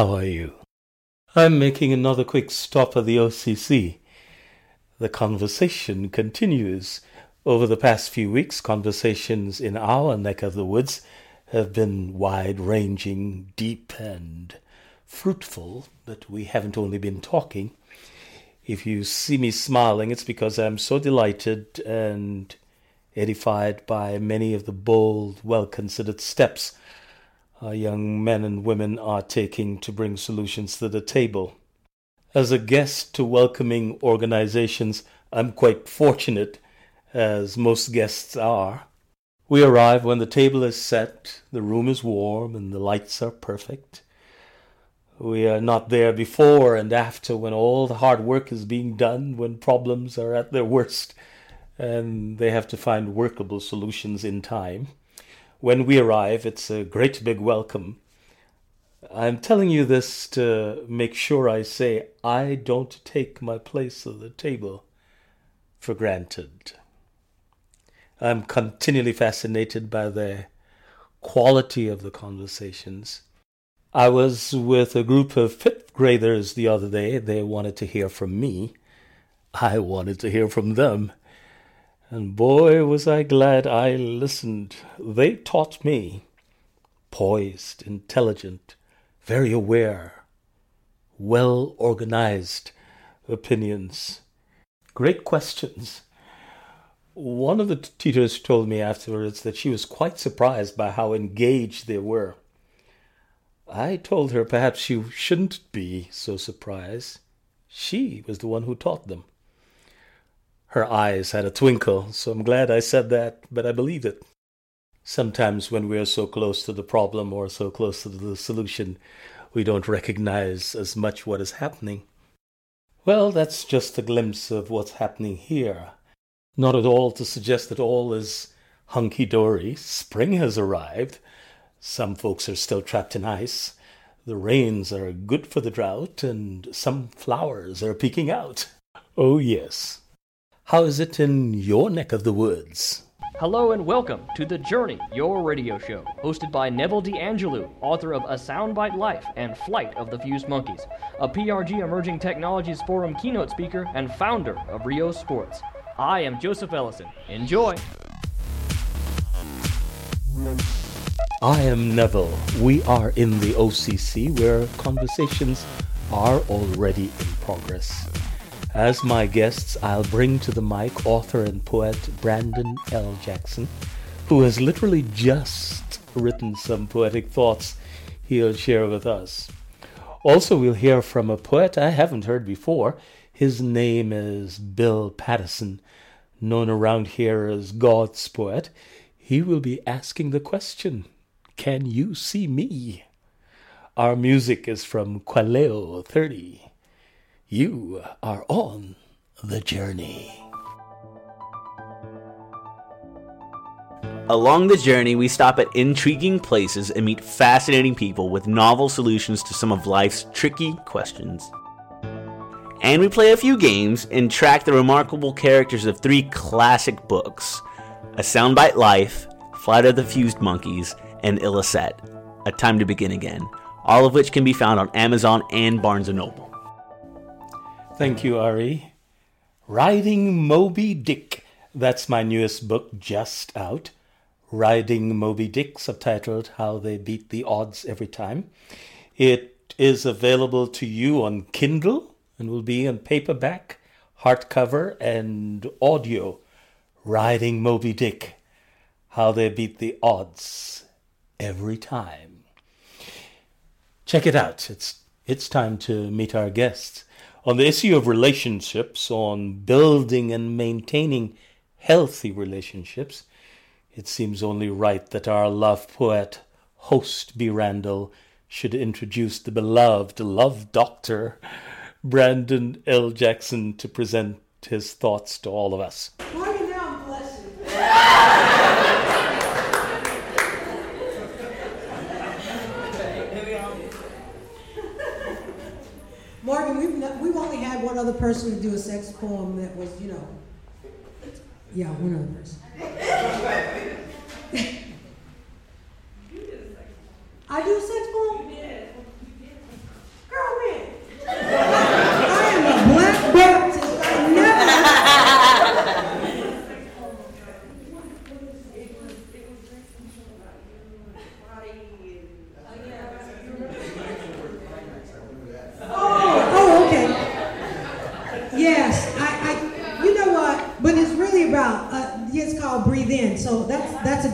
How are you? I'm making another quick stop at the OCC. The conversation continues. Over the past few weeks, conversations in our neck of the woods have been wide ranging, deep, and fruitful, but we haven't only been talking. If you see me smiling, it's because I'm so delighted and edified by many of the bold, well considered steps our young men and women are taking to bring solutions to the table. As a guest to welcoming organizations, I'm quite fortunate, as most guests are. We arrive when the table is set, the room is warm, and the lights are perfect. We are not there before and after when all the hard work is being done, when problems are at their worst, and they have to find workable solutions in time when we arrive, it's a great big welcome. I'm telling you this to make sure I say I don't take my place at the table for granted. I'm continually fascinated by the quality of the conversations. I was with a group of fifth graders the other day. They wanted to hear from me. I wanted to hear from them. And boy, was I glad I listened. They taught me. Poised, intelligent, very aware, well organized opinions. Great questions. One of the teachers told me afterwards that she was quite surprised by how engaged they were. I told her perhaps she shouldn't be so surprised. She was the one who taught them. Her eyes had a twinkle, so I'm glad I said that, but I believed it. Sometimes when we are so close to the problem or so close to the solution, we don't recognize as much what is happening. Well, that's just a glimpse of what's happening here. Not at all to suggest that all is hunky dory. Spring has arrived. Some folks are still trapped in ice. The rains are good for the drought, and some flowers are peeking out. Oh, yes. How is it in your neck of the woods? Hello and welcome to The Journey, your radio show, hosted by Neville DeAngelou, author of A Soundbite Life and Flight of the Fused Monkeys, a PRG Emerging Technologies Forum keynote speaker and founder of Rio Sports. I am Joseph Ellison. Enjoy! I am Neville. We are in the OCC where conversations are already in progress. As my guests, I'll bring to the mic author and poet Brandon L. Jackson, who has literally just written some poetic thoughts he'll share with us. Also, we'll hear from a poet I haven't heard before. His name is Bill Patterson, known around here as God's poet. He will be asking the question Can you see me? Our music is from Kwaleo 30. You are on the journey. Along the journey, we stop at intriguing places and meet fascinating people with novel solutions to some of life's tricky questions. And we play a few games and track the remarkable characters of three classic books A Soundbite Life, Flight of the Fused Monkeys, and Illicet, A Time to Begin Again, all of which can be found on Amazon and Barnes & Noble. Thank you, Ari. Riding Moby Dick. That's my newest book just out. Riding Moby Dick, subtitled How They Beat the Odds Every Time. It is available to you on Kindle and will be on paperback, hardcover, and audio. Riding Moby Dick. How They Beat the Odds Every Time. Check it out. It's, it's time to meet our guests on the issue of relationships, on building and maintaining healthy relationships, it seems only right that our love poet, host B. Randal, should introduce the beloved love doctor, Brandon L. Jackson, to present his thoughts to all of us. One other person to do a sex poem that was, you know, yeah, one other person. I do sex poem?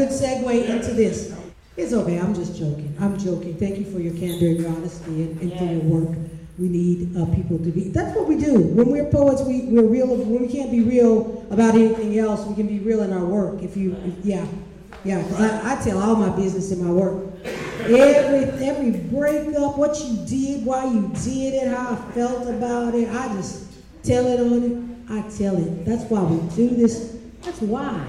good segue into this. It's okay, I'm just joking. I'm joking. Thank you for your candor and your honesty and, and your work. We need uh, people to be, that's what we do. When we're poets, we, we're real, when we can't be real about anything else, we can be real in our work. If you, if, yeah, yeah, because I, I tell all my business in my work. Every, every breakup, what you did, why you did it, how I felt about it, I just tell it on it. I tell it. That's why we do this. That's why.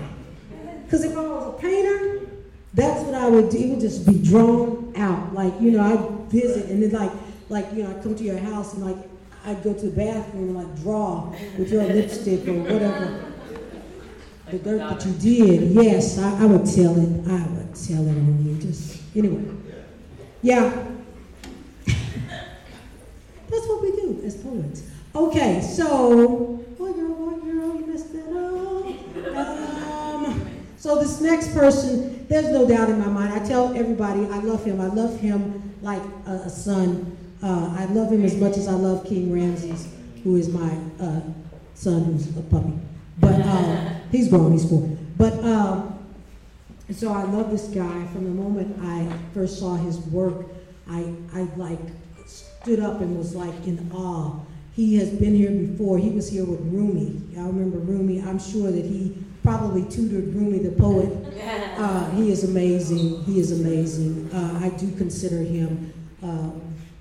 Because if I was a painter, that's what I would do. It would just be drawn out. Like, you know, I'd visit and then like, like, you know, I'd come to your house and like, I'd go to the bathroom and like draw with your lipstick or whatever. The dirt that you did, yes, I, I would tell it. I would tell it on you. Just, anyway. Yeah. That's what we do as poets. Okay, so, girl, boy, girl, you messed that up. Um, so this next person, there's no doubt in my mind. I tell everybody I love him. I love him like a, a son. Uh, I love him as much as I love King Ramses, who is my uh, son, who's a puppy. But uh, he's grown, he's four. But uh, so I love this guy. From the moment I first saw his work, I, I like stood up and was like in awe. He has been here before. He was here with Rumi. I remember Rumi. I'm sure that he probably tutored Rumi the poet. Uh, he is amazing. He is amazing. Uh, I do consider him uh,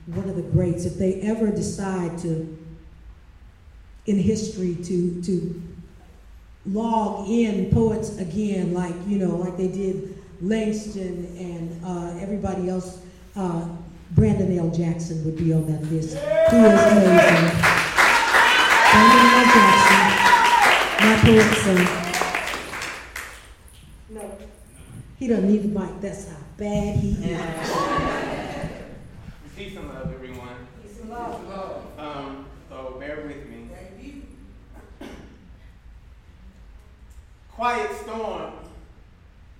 one of the greats. If they ever decide to, in history, to to log in poets again, like you know, like they did Langston and uh, everybody else. Uh, Brandon L. Jackson would be on that list. He is amazing. Brandon L. Jackson, my poet son. No, he doesn't need the mic. That's how bad he is. Peace and love, everyone. Peace and love. Um, so bear with me. Quiet storm,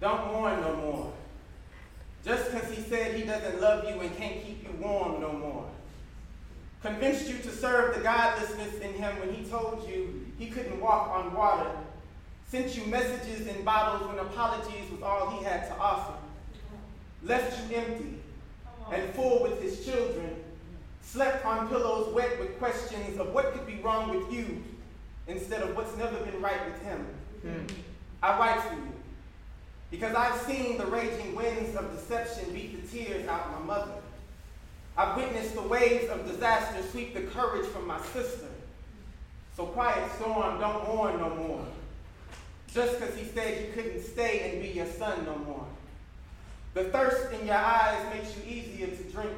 don't mourn no more. Just because he said he doesn't love you and can't keep you warm no more. Convinced you to serve the godlessness in him when he told you he couldn't walk on water. Sent you messages in bottles when apologies was all he had to offer. Left you empty and full with his children. Slept on pillows wet with questions of what could be wrong with you instead of what's never been right with him. Hmm. I write for you because I've seen the raging winds of deception beat the tears out my mother. I've witnessed the waves of disaster sweep the courage from my sister. So quiet storm, don't mourn no more. Just because he said you couldn't stay and be your son no more. The thirst in your eyes makes you easier to drink,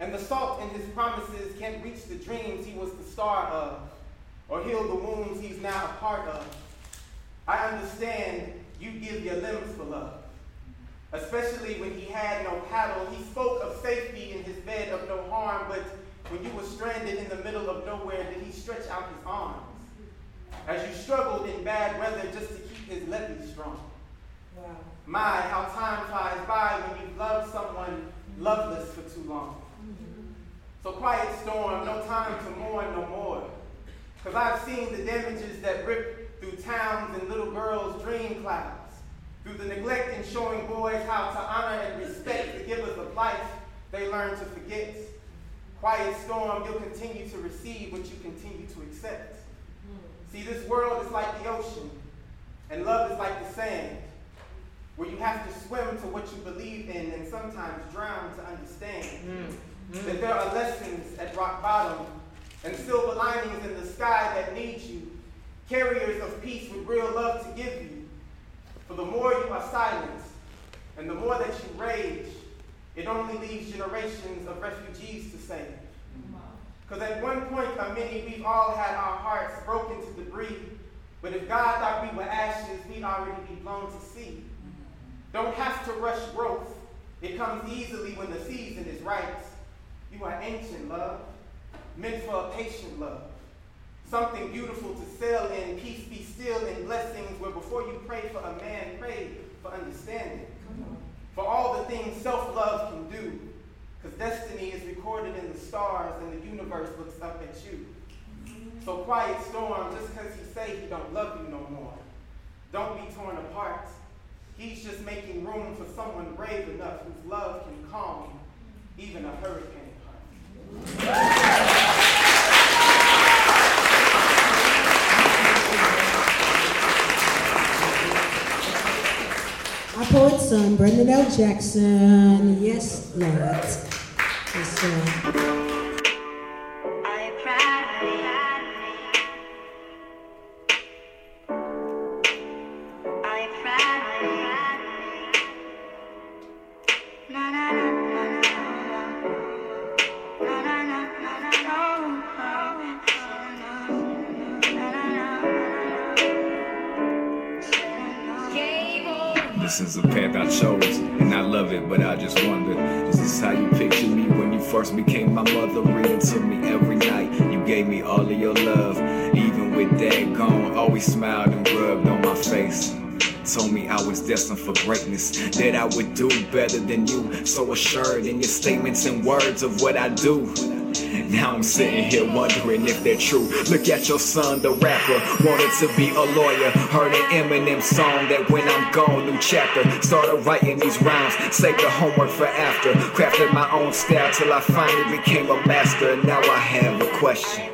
and the salt in his promises can't reach the dreams he was the star of, or heal the wounds he's now a part of. I understand you give your limbs for love. Especially when he had no paddle. He spoke of safety in his bed of no harm, but when you were stranded in the middle of nowhere, did he stretch out his arms? As you struggled in bad weather just to keep his levee strong. Wow. My, how time flies by when you've loved someone loveless for too long. So quiet storm, no time to mourn no more. Because I've seen the damages that rip through towns and little girls' dream clouds. Through the neglect in showing boys how to honor and respect the givers of life, they learn to forget. Quiet storm, you'll continue to receive what you continue to accept. See, this world is like the ocean, and love is like the sand, where you have to swim to what you believe in and sometimes drown to understand. Mm-hmm. That there are lessons at rock bottom and silver linings in the sky that need you, carriers of peace with real love to give you. For the more you are silent and the more that you rage, it only leaves generations of refugees to save. Because at one point or many, we've all had our hearts broken to debris. But if God thought we were ashes, we'd already be blown to sea. Don't have to rush growth. It comes easily when the season is right. You are ancient love, meant for a patient love. Something beautiful to sell in, peace be still in blessings, where before you pray for a man, pray for understanding. For all the things self love can do. Because destiny is recorded in the stars and the universe looks up at you. So quiet storm, just because he say he don't love you no more. Don't be torn apart. He's just making room for someone brave enough whose love can calm even a hurricane. Our poet's son, Brandon L. Jackson. Yes, Lord. Yes, sir. This is a path I chose, and I love it, but I just wonder Is this how you picture me when you first became my mother? Reading to me every night, you gave me all of your love. Even with dad gone, always smiled and rubbed on my face. Told me I was destined for greatness, that I would do better than you. So assured in your statements and words of what I do. Now I'm sitting here wondering if they're true. Look at your son, the rapper, wanted to be a lawyer. Heard an Eminem song that when I'm gone, new chapter. Started writing these rhymes, saved the homework for after. Crafted my own style till I finally became a master. Now I have a question.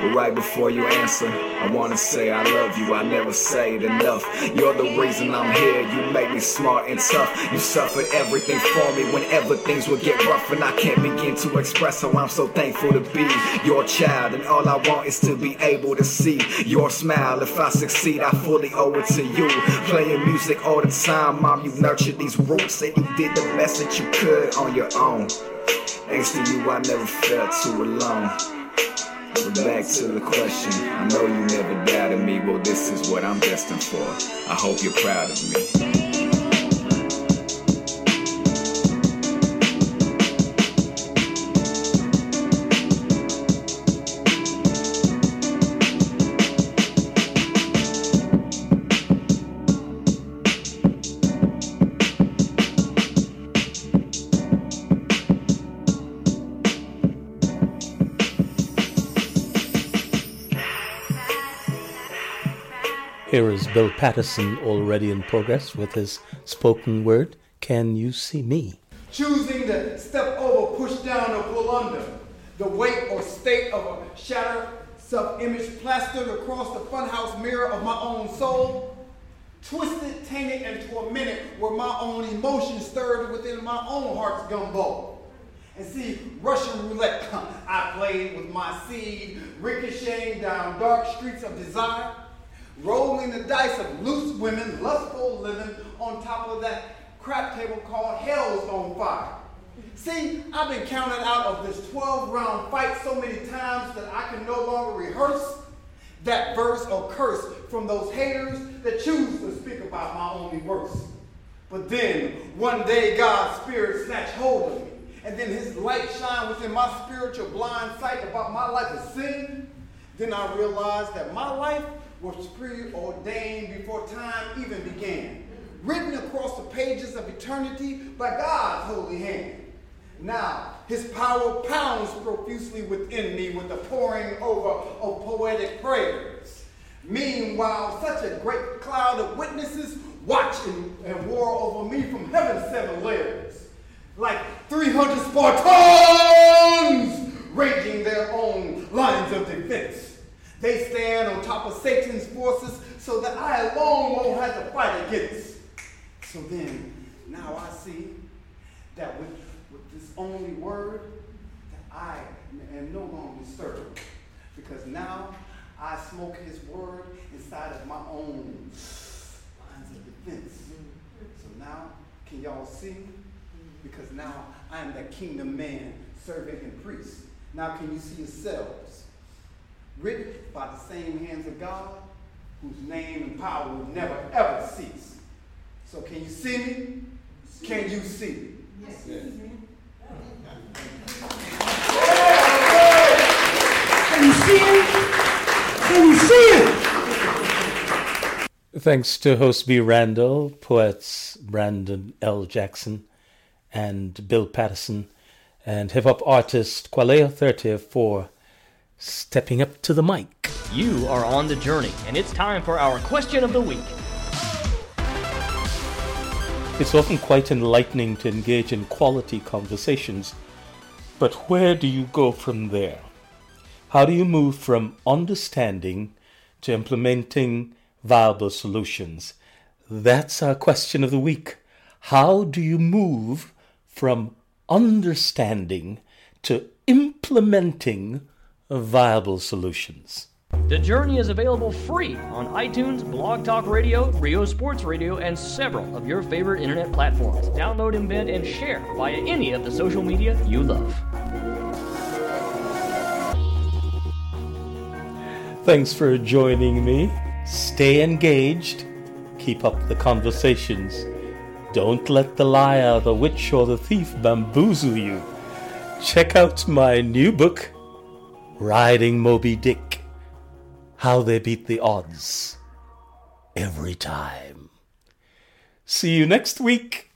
But right before you answer, I wanna say I love you. I never say it enough. You're the reason I'm here. You make me smart and tough. You suffered everything for me whenever things would get rough, and I can't begin to express how I'm so thankful to be your child. And all I want is to be able to see your smile. If I succeed, I fully owe it to you. Playing music all the time, mom. You nurtured these roots, and you did the best that you could on your own. Thanks to you, I never felt too alone. Back to the question. I know you never doubted me. Well, this is what I'm destined for. I hope you're proud of me. Here is Bill Patterson already in progress with his spoken word, Can You See Me? Choosing to step over, push down, or pull under. The weight or state of a shattered self image plastered across the funhouse mirror of my own soul. Twisted, tainted, and tormented where my own emotions stirred within my own heart's gumbo. And see, Russian roulette, I played with my seed, ricocheting down dark streets of desire rolling the dice of loose women, lustful living on top of that crap table called Hell's on Fire. See, I've been counted out of this 12 round fight so many times that I can no longer rehearse that verse or curse from those haters that choose to speak about my only worst. But then, one day, God's Spirit snatched hold of me, and then His light shined within my spiritual blind sight about my life of sin. Then I realized that my life was preordained before time even began, written across the pages of eternity by God's holy hand. Now, his power pounds profusely within me with the pouring over of poetic prayers. Meanwhile, such a great cloud of witnesses watched and, and war over me from heaven's seven layers, like 300 Spartans raging their own lines of defense. They stand on top of Satan's forces so that I alone won't have to fight against. So then, now I see that with, with this only word, that I am no longer disturbed. Because now I smoke his word inside of my own lines of defense. So now, can y'all see? Because now I am that kingdom man, servant, and priest. Now can you see yourselves? Written by the same hands of God, whose name and power will never ever cease. So can you see me? Can you see me? Yes. yes. Can you see him? Can you see him? Thanks to host B. Randal, poets Brandon L. Jackson and Bill Patterson, and hip hop artist Kwaleo 30 for stepping up to the mic. You are on the journey, and it's time for our question of the week. It's often quite enlightening to engage in quality conversations, but where do you go from there? How do you move from understanding to implementing viable solutions? That's our question of the week. How do you move from understanding to implementing viable solutions? The Journey is available free on iTunes, Blog Talk Radio, Rio Sports Radio, and several of your favorite internet platforms. Download, embed, and share via any of the social media you love. Thanks for joining me. Stay engaged. Keep up the conversations. Don't let the liar, the witch, or the thief bamboozle you. Check out my new book, Riding Moby Dick How They Beat the Odds Every Time. See you next week.